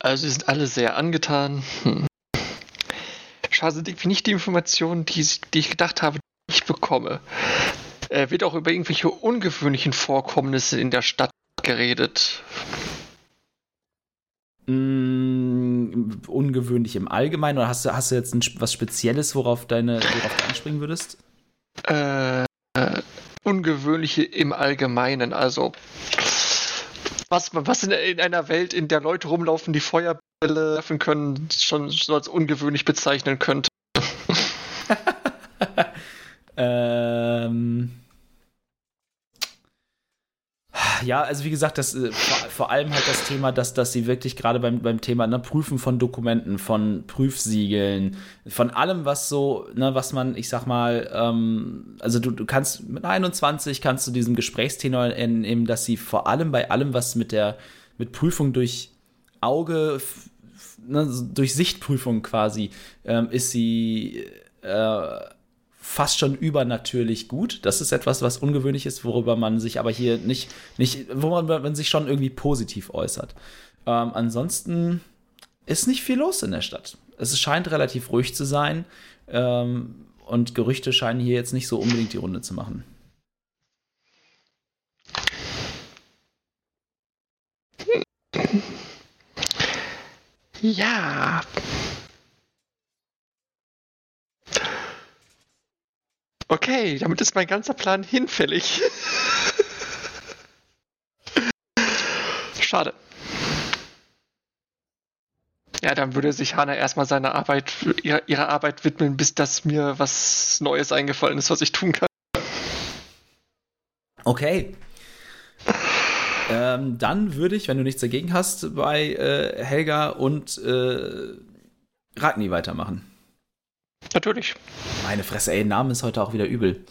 Also sie sind alle sehr angetan. Hm. Schade nicht die Informationen, die, die ich gedacht habe, ich bekomme. Äh, wird auch über irgendwelche ungewöhnlichen Vorkommnisse in der Stadt geredet. Mm, ungewöhnlich im Allgemeinen oder hast du, hast du jetzt ein, was Spezielles, worauf, deine, worauf du anspringen würdest? Äh, äh, ungewöhnliche im Allgemeinen, also was, was in, in, einer Welt, in der Leute rumlaufen, die Feuerbälle werfen können, schon, schon als ungewöhnlich bezeichnen könnte. ähm. Ja, also wie gesagt, das äh, vor, vor, allem halt das Thema, dass, dass sie wirklich gerade beim, beim Thema ne, Prüfen von Dokumenten, von Prüfsiegeln, von allem, was so, ne, was man, ich sag mal, ähm, also du, du kannst mit 21 kannst du diesem Gesprächsthema entnehmen, dass sie vor allem bei allem, was mit der mit Prüfung durch Auge, ne, durch Sichtprüfung quasi, ähm, ist sie äh, fast schon übernatürlich gut. Das ist etwas, was ungewöhnlich ist, worüber man sich aber hier nicht, nicht wo man, sich schon irgendwie positiv äußert. Ähm, ansonsten ist nicht viel los in der Stadt. Es scheint relativ ruhig zu sein ähm, und Gerüchte scheinen hier jetzt nicht so unbedingt die Runde zu machen. Ja, Okay, damit ist mein ganzer Plan hinfällig. Schade. Ja, dann würde sich Hana erstmal seiner Arbeit, ihrer, ihrer Arbeit widmen, bis das mir was Neues eingefallen ist, was ich tun kann. Okay. ähm, dann würde ich, wenn du nichts dagegen hast, bei äh, Helga und äh, Ragni weitermachen. Natürlich. Meine Fresse, ey, Name ist heute auch wieder übel.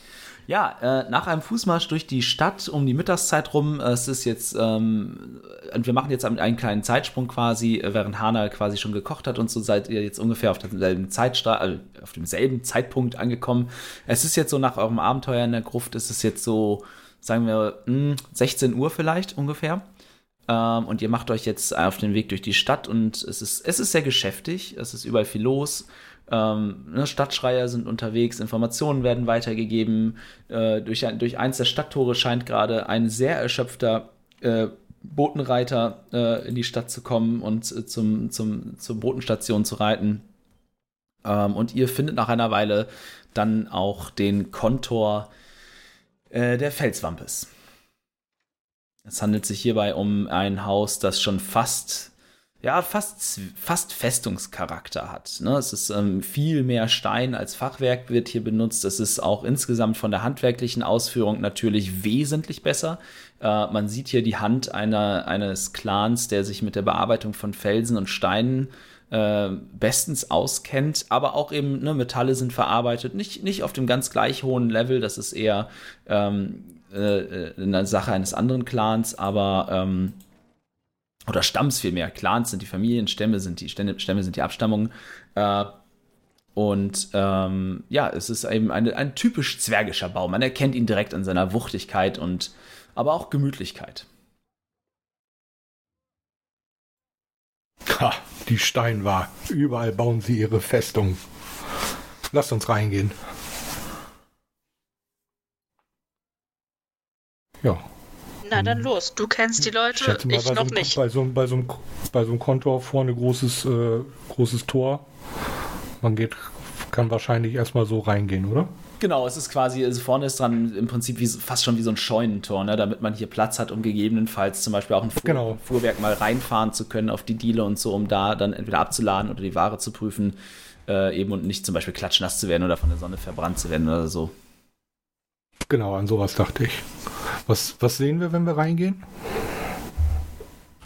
Ja, äh, nach einem Fußmarsch durch die Stadt um die Mittagszeit rum, äh, es ist jetzt, ähm, wir machen jetzt einen kleinen Zeitsprung quasi, äh, während Hana quasi schon gekocht hat und so seid ihr jetzt ungefähr auf demselben, Zeitstra äh, auf demselben Zeitpunkt angekommen. Es ist jetzt so nach eurem Abenteuer in der Gruft, ist es jetzt so, sagen wir, mh, hm, 16 Uhr vielleicht ungefähr. Ähm, und ihr macht euch jetzt auf den Weg durch die Stadt und es ist, es ist sehr geschäftig, es ist überall viel los. Ähm, ne, Stadtschreier sind unterwegs, Informationen werden weitergegeben. Äh, durch, ein, durch eins der Stadttore scheint gerade ein sehr erschöpfter äh, Botenreiter äh, in die Stadt zu kommen und äh, zum, zum, zur Botenstation zu reiten. Ähm, und ihr findet nach einer Weile dann auch den Kontor äh, der Felswampes. Es handelt sich hierbei um ein Haus, das schon fast ja, fast, fast Festungscharakter hat. Ne? Es ist ähm, viel mehr Stein als Fachwerk wird hier benutzt. Es ist auch insgesamt von der handwerklichen Ausführung natürlich wesentlich besser. Äh, man sieht hier die Hand einer, eines Clans, der sich mit der Bearbeitung von Felsen und Steinen äh, bestens auskennt, aber auch eben ne, Metalle sind verarbeitet, nicht, nicht auf dem ganz gleich hohen Level, das ist eher ähm, äh, eine Sache eines anderen Clans, aber ähm, oder Stamms vielmehr. Clans sind die Familien, Stämme sind die Stämme, Stämme sind die Abstammungen. Äh, und ähm, ja, es ist eben eine, ein typisch zwergischer Baum. Man erkennt ihn direkt an seiner Wuchtigkeit und aber auch Gemütlichkeit. Ha, die Steinwahr. Überall bauen sie ihre Festung. Lasst uns reingehen. Ja. Na dann los, du kennst die Leute, Ich, mal, ich bei, so noch einem, nicht. bei, so, einem- bei, so einem, bei so einem Kontor vorne großes, äh, großes Tor. Man geht, kann wahrscheinlich erstmal so reingehen, oder? Genau, es ist quasi, also vorne ist dran im Prinzip wie, so- fast schon wie so ein Scheunentor, ne, damit man hier Platz hat, um gegebenenfalls zum Beispiel auch ein Fuhr, Genau. Fuhrwerk mal reinfahren zu können auf die Diele und so, um da dann entweder abzuladen oder die Ware zu prüfen, äh, eben und nicht zum Beispiel klatschnass zu werden oder von der Sonne verbrannt zu werden oder so. Genau, an sowas dachte ich. Was, was sehen wir, wenn wir reingehen?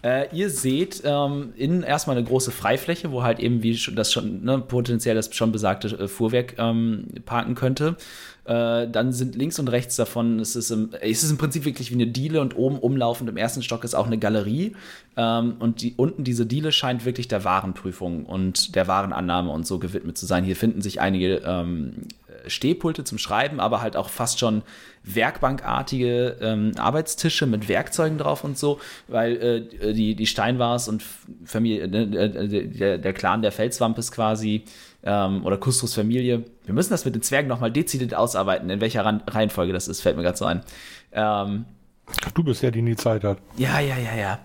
Äh, ihr seht ähm, innen erstmal eine große Freifläche, wo halt eben wie das schon ne, potenziell das schon besagte äh, Fuhrwerk ähm, parken könnte. Äh, dann sind links und rechts davon, es ist, im, es ist im Prinzip wirklich wie eine Diele und oben umlaufend im ersten Stock ist auch eine Galerie. Ähm, und die, unten diese Diele scheint wirklich der Warenprüfung und der Warenannahme und so gewidmet zu sein. Hier finden sich einige ähm, Stehpulte zum Schreiben, aber halt auch fast schon werkbankartige ähm, Arbeitstische mit Werkzeugen drauf und so, weil äh, die, die Steinwars und Familie, äh, der, der Clan der Felswampes quasi ähm, oder Kustrus Familie, wir müssen das mit den Zwergen nochmal dezidiert ausarbeiten, in welcher Reihenfolge das ist, fällt mir gerade so ein. Ähm, Du bist ja die nie Zeit hat. ja, ja, ja, ja.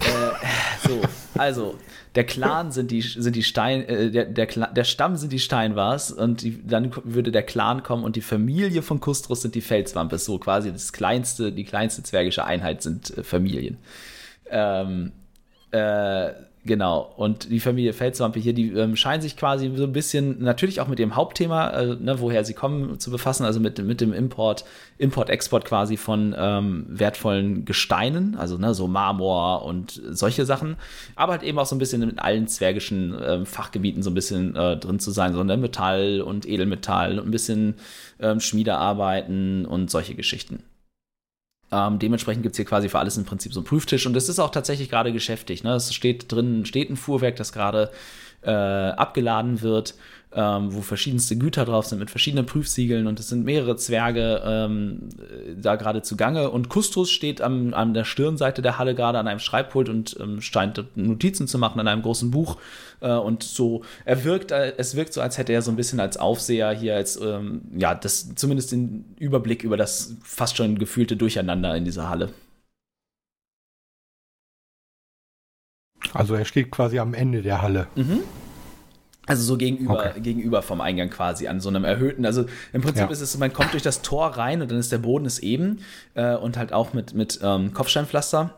Äh, so, also, der Clan sind die, sind die Stein, äh, der, der, der Stamm sind die Steinwars und die, dann würde der Clan kommen und die Familie von Kustrus sind die Felswampes. So quasi das kleinste, die kleinste zwergische Einheit sind äh, Familien. Ähm, äh, genau. Und die Familie Felswampe hier, die ähm, scheinen sich quasi so ein bisschen natürlich auch mit dem Hauptthema, äh, ne, woher sie kommen, zu befassen, also mit, mit dem Import, Import-Export quasi von ähm, wertvollen Gesteinen, also ne, so Marmor und solche Sachen, aber halt eben auch so ein bisschen in allen zwergischen ähm, Fachgebieten so ein bisschen äh, drin zu sein, so ne, Metall und Edelmetall und ein bisschen ähm, Schmiedearbeiten und solche Geschichten. Ähm, dementsprechend gibt es hier quasi für alles im Prinzip so einen Prüftisch und es ist auch tatsächlich gerade geschäftig. Ne? Es steht drin, steht ein Fuhrwerk, das gerade äh, abgeladen wird, ähm, wo verschiedenste Güter drauf sind mit verschiedenen Prüfsiegeln und es sind mehrere Zwerge ähm, äh, da gerade zugange und Kustus steht am, an der Stirnseite der Halle gerade an einem Schreibpult und ähm, scheint Notizen zu machen an einem großen Buch äh, und so er wirkt äh, es wirkt so als hätte er so ein bisschen als Aufseher hier als ähm, ja das zumindest den Überblick über das fast schon gefühlte Durcheinander in dieser Halle Also er steht quasi am Ende der Halle. Mhm. Also so gegenüber, Okay. gegenüber vom Eingang quasi an so einem erhöhten, also im Prinzip Ja. ist es, so, man kommt durch das Tor rein und dann ist der Boden ist eben äh, und halt auch mit, mit ähm, Kopfsteinpflaster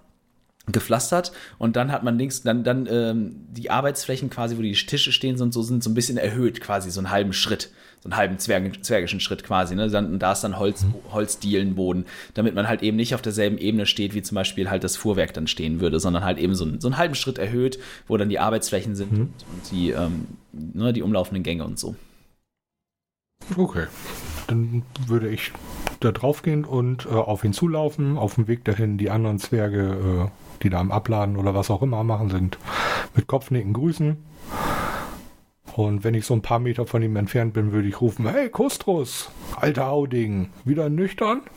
gepflastert und dann hat man links, dann, dann ähm, die Arbeitsflächen quasi, wo die Tische stehen, sind so, sind so ein bisschen erhöht, quasi so einen halben Schritt, so einen halben Zwerg, zwergischen Schritt quasi, ne? Dann, und da ist dann Holz, Holzdielenboden, damit man halt eben nicht auf derselben Ebene steht, wie zum Beispiel halt das Fuhrwerk dann stehen würde, sondern halt eben so, einen- so einen halben Schritt erhöht, wo dann die Arbeitsflächen sind und, und die, ähm, ne, die umlaufenden Gänge und so. Okay. Dann würde ich da drauf gehen und äh, auf ihn zulaufen. Auf dem Weg dahin die anderen Zwerge, äh, die da am Abladen oder was auch immer machen, sind mit Kopfnicken grüßen. Und wenn ich so ein paar Meter von ihm entfernt bin, würde ich rufen, hey Kustrus, alter Hauding, wieder nüchtern?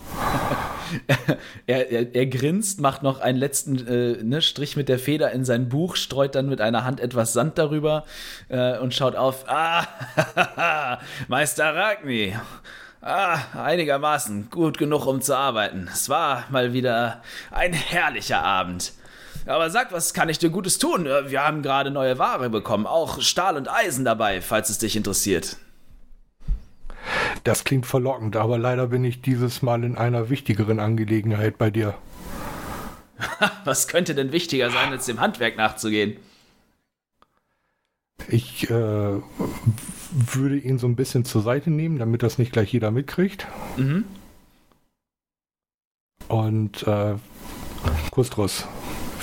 Er, er, er grinst, macht noch einen letzten äh, ne, Strich mit der Feder in sein Buch, streut dann mit einer Hand etwas Sand darüber äh, und schaut auf. Ah, Meister Ragni. Ah, einigermaßen gut genug, um zu arbeiten. Es war mal wieder ein herrlicher Abend. Aber sag, was kann ich dir Gutes tun? Äh, Wir haben gerade neue Ware bekommen, auch Stahl und Eisen dabei, falls es dich interessiert. Das klingt verlockend, aber leider bin ich dieses Mal in einer wichtigeren Angelegenheit bei dir. Was könnte denn wichtiger sein, als dem Handwerk nachzugehen? Ich äh, würde ihn so ein bisschen zur Seite nehmen, damit das nicht gleich jeder mitkriegt. Mhm. Und äh, Kustrus,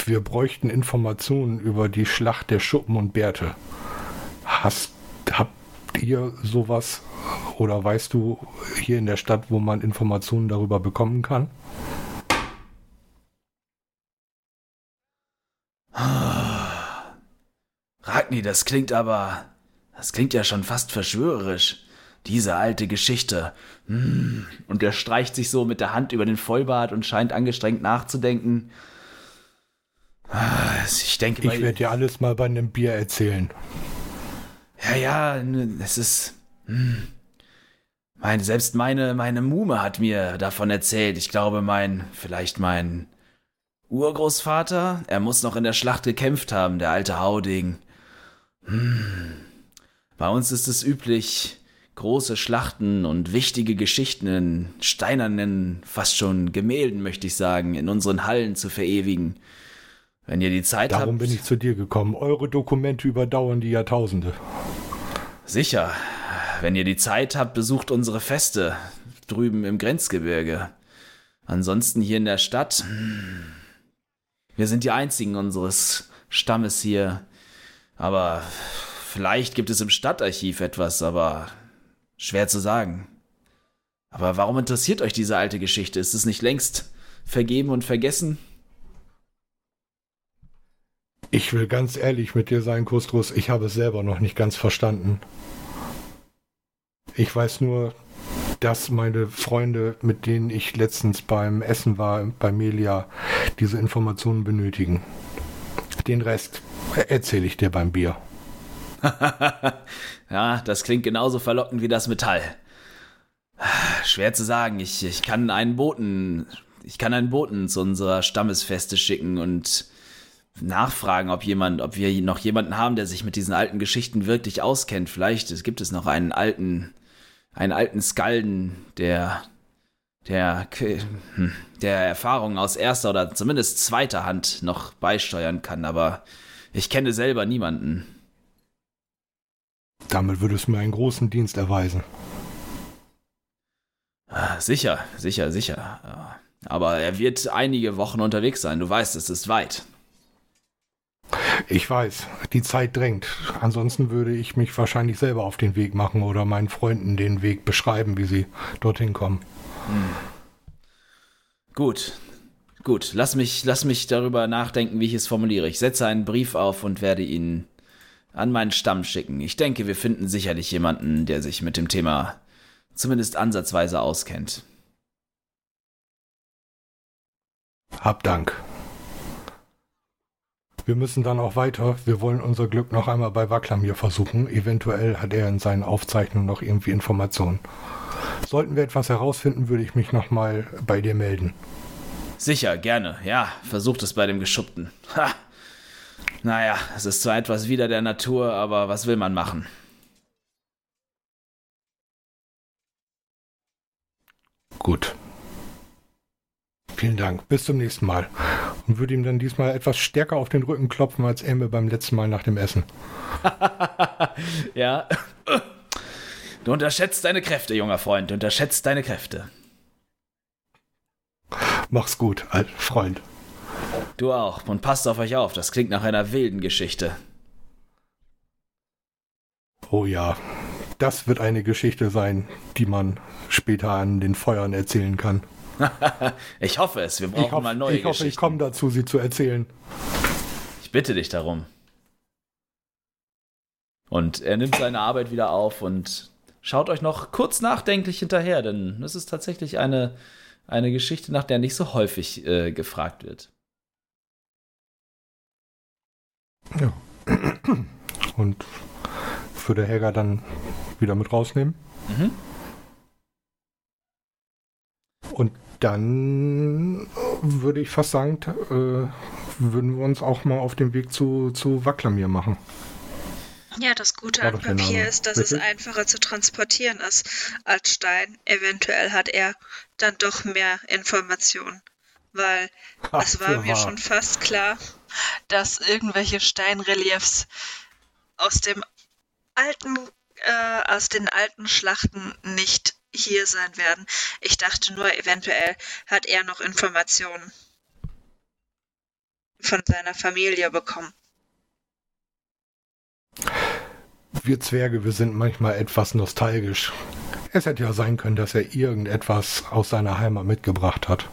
wir bräuchten Informationen über die Schlacht der Schuppen und Bärte. Hast, habt ihr sowas oder weißt du hier in der Stadt, wo man Informationen darüber bekommen kann? Ragni, das klingt aber. Das klingt ja schon fast verschwörerisch. Diese alte Geschichte. Hm. Und er streicht sich so mit der Hand über den Vollbart und scheint angestrengt nachzudenken. Ah, Ich denke Ich werde dir alles mal bei einem Bier erzählen. Ja, ja, es ist. Hm. Mein, selbst meine, meine Mume hat mir davon erzählt. Ich glaube, mein, vielleicht mein Urgroßvater, er muss noch in der Schlacht gekämpft haben, der alte Hauding. Hm. Bei uns ist es üblich, große Schlachten und wichtige Geschichten in steinernen, fast schon Gemälden, möchte ich sagen, in unseren Hallen zu verewigen. Wenn ihr die Zeit Darum habt. bin ich zu dir gekommen. Eure Dokumente überdauern die Jahrtausende. Sicher. Wenn ihr die Zeit habt, besucht unsere Feste drüben im Grenzgebirge. Ansonsten hier in der Stadt. hm, Wir sind die einzigen unseres Stammes hier. Aber vielleicht gibt es im Stadtarchiv etwas, aber schwer zu sagen. Aber warum interessiert euch diese alte Geschichte? Ist es nicht längst vergeben und vergessen? Ich will ganz ehrlich mit dir sein, Kustrus. Ich habe es selber noch nicht ganz verstanden. Ich weiß nur, dass meine Freunde, mit denen ich letztens beim Essen war, bei Melia, diese Informationen benötigen. Den Rest erzähle ich dir beim Bier. ja, das klingt genauso verlockend wie das Metall. Schwer zu sagen. Ich, ich kann einen Boten, ich kann einen Boten zu unserer Stammesfeste schicken und nachfragen, ob jemand, ob wir noch jemanden haben, der sich mit diesen alten Geschichten wirklich auskennt. Vielleicht es gibt es noch einen alten, einen alten Skalden, der, der, hm, der Erfahrungen aus erster oder zumindest zweiter Hand noch beisteuern kann. Aber ich kenne selber niemanden. Damit würdest du mir einen großen Dienst erweisen. Ah, Sicher, sicher, sicher. Aber er wird einige Wochen unterwegs sein. Du weißt, es ist weit. Ich weiß, die Zeit drängt. Ansonsten würde ich mich wahrscheinlich selber auf den Weg machen oder meinen Freunden den Weg beschreiben, wie sie dorthin kommen. Gut, gut. Lass mich, lass mich darüber nachdenken, wie ich es formuliere. Ich setze einen Brief auf und werde ihn an meinen Stamm schicken. Ich denke, wir finden sicherlich jemanden, der sich mit dem Thema zumindest ansatzweise auskennt. Hab Dank. Wir müssen dann auch weiter. Wir wollen unser Glück noch einmal bei Wacklamir versuchen. Eventuell hat er in seinen Aufzeichnungen noch irgendwie Informationen. Sollten wir etwas herausfinden, würde ich mich nochmal bei dir melden. Sicher, gerne. Ja, versucht es bei dem Geschuppten. Ha! Naja, es ist zwar etwas wider der Natur, aber was will man machen? Gut. Vielen Dank. Bis zum nächsten Mal. Und würde ihm dann diesmal etwas stärker auf den Rücken klopfen als mir beim letzten Mal nach dem Essen. Ja. Du unterschätzt deine Kräfte, junger Freund. Du unterschätzt deine Kräfte. Mach's gut, alt Freund. Du auch. Und passt auf euch auf. Das klingt nach einer wilden Geschichte. Oh ja, das wird eine Geschichte sein, die man später an den Feuern erzählen kann. ich hoffe es. Wir brauchen ich hoffe, mal neue ich, hoffe, ich Geschichten. komme dazu, sie zu erzählen. Ich bitte dich darum. Und er nimmt seine Arbeit wieder auf und schaut euch noch kurz nachdenklich hinterher, denn es ist tatsächlich eine, eine Geschichte, nach der nicht so häufig äh, gefragt wird. Ja. Und würde Helga dann wieder mit rausnehmen. Mhm. Und dann würde ich fast sagen, äh, würden wir uns auch mal auf den Weg zu, zu Wacklamir machen. Ja, das Gute an Papier ist, dass es Richtig? einfacher zu transportieren ist als Stein. Eventuell hat er dann doch mehr Informationen. Weil Ha, es war mir wahr. schon fast klar, dass irgendwelche Steinreliefs aus dem alten, äh, aus den alten Schlachten nicht hier sein werden. Ich dachte nur, eventuell hat er noch Informationen von seiner Familie bekommen. Wir Zwerge, wir sind manchmal etwas nostalgisch. Es hätte ja sein können, dass er irgendetwas aus seiner Heimat mitgebracht hat.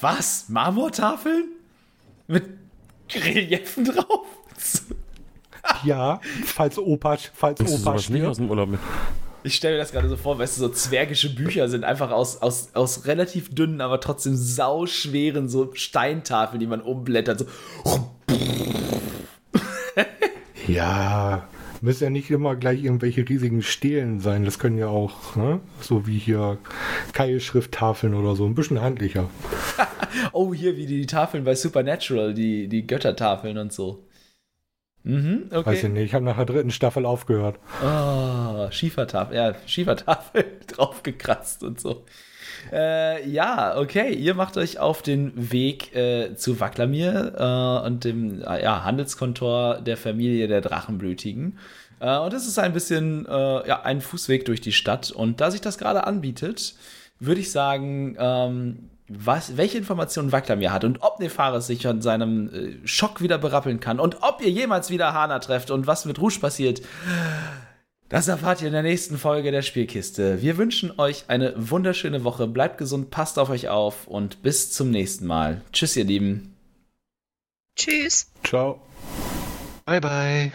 Was? Marmortafeln? Mit Reliefen drauf? Ja, falls Opa, falls Bringst Opa sowas nicht aus stirbt. dem Urlaub mit? Ich stelle mir das gerade so vor, weißt du, so zwergische Bücher sind einfach aus, aus, aus relativ dünnen, aber trotzdem sauschweren so Steintafeln, die man umblättert. So. Ja, müssen ja nicht immer gleich irgendwelche riesigen Stelen sein. Das können ja auch, ne? so wie hier Keilschrifttafeln oder so, ein bisschen handlicher. Oh, hier wie die Tafeln bei Supernatural, die, die Göttertafeln und so. Mhm, okay. Weiß ich nicht, ich habe nach der dritten Staffel aufgehört. Oh, Schiefertafel, ja, Schiefertafel draufgekratzt und so. Äh, ja, okay, ihr macht euch auf den Weg äh, zu Wacklamir äh, und dem äh, ja, Handelskontor der Familie der Drachenblütigen. Äh, und es ist ein bisschen äh, ja, ein Fußweg durch die Stadt. Und da sich das gerade anbietet, würde ich sagen, ähm, was, welche Informationen Wacklamir hat und ob Nefaris sich von seinem äh, Schock wieder berappeln kann und ob ihr jemals wieder Hana trefft und was mit Rouge passiert, das erfahrt ihr in der nächsten Folge der Spielkiste. Wir wünschen euch eine wunderschöne Woche. Bleibt gesund, passt auf euch auf und bis zum nächsten Mal. Tschüss, ihr Lieben. Tschüss. Ciao. Bye, bye.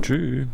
Tschüss.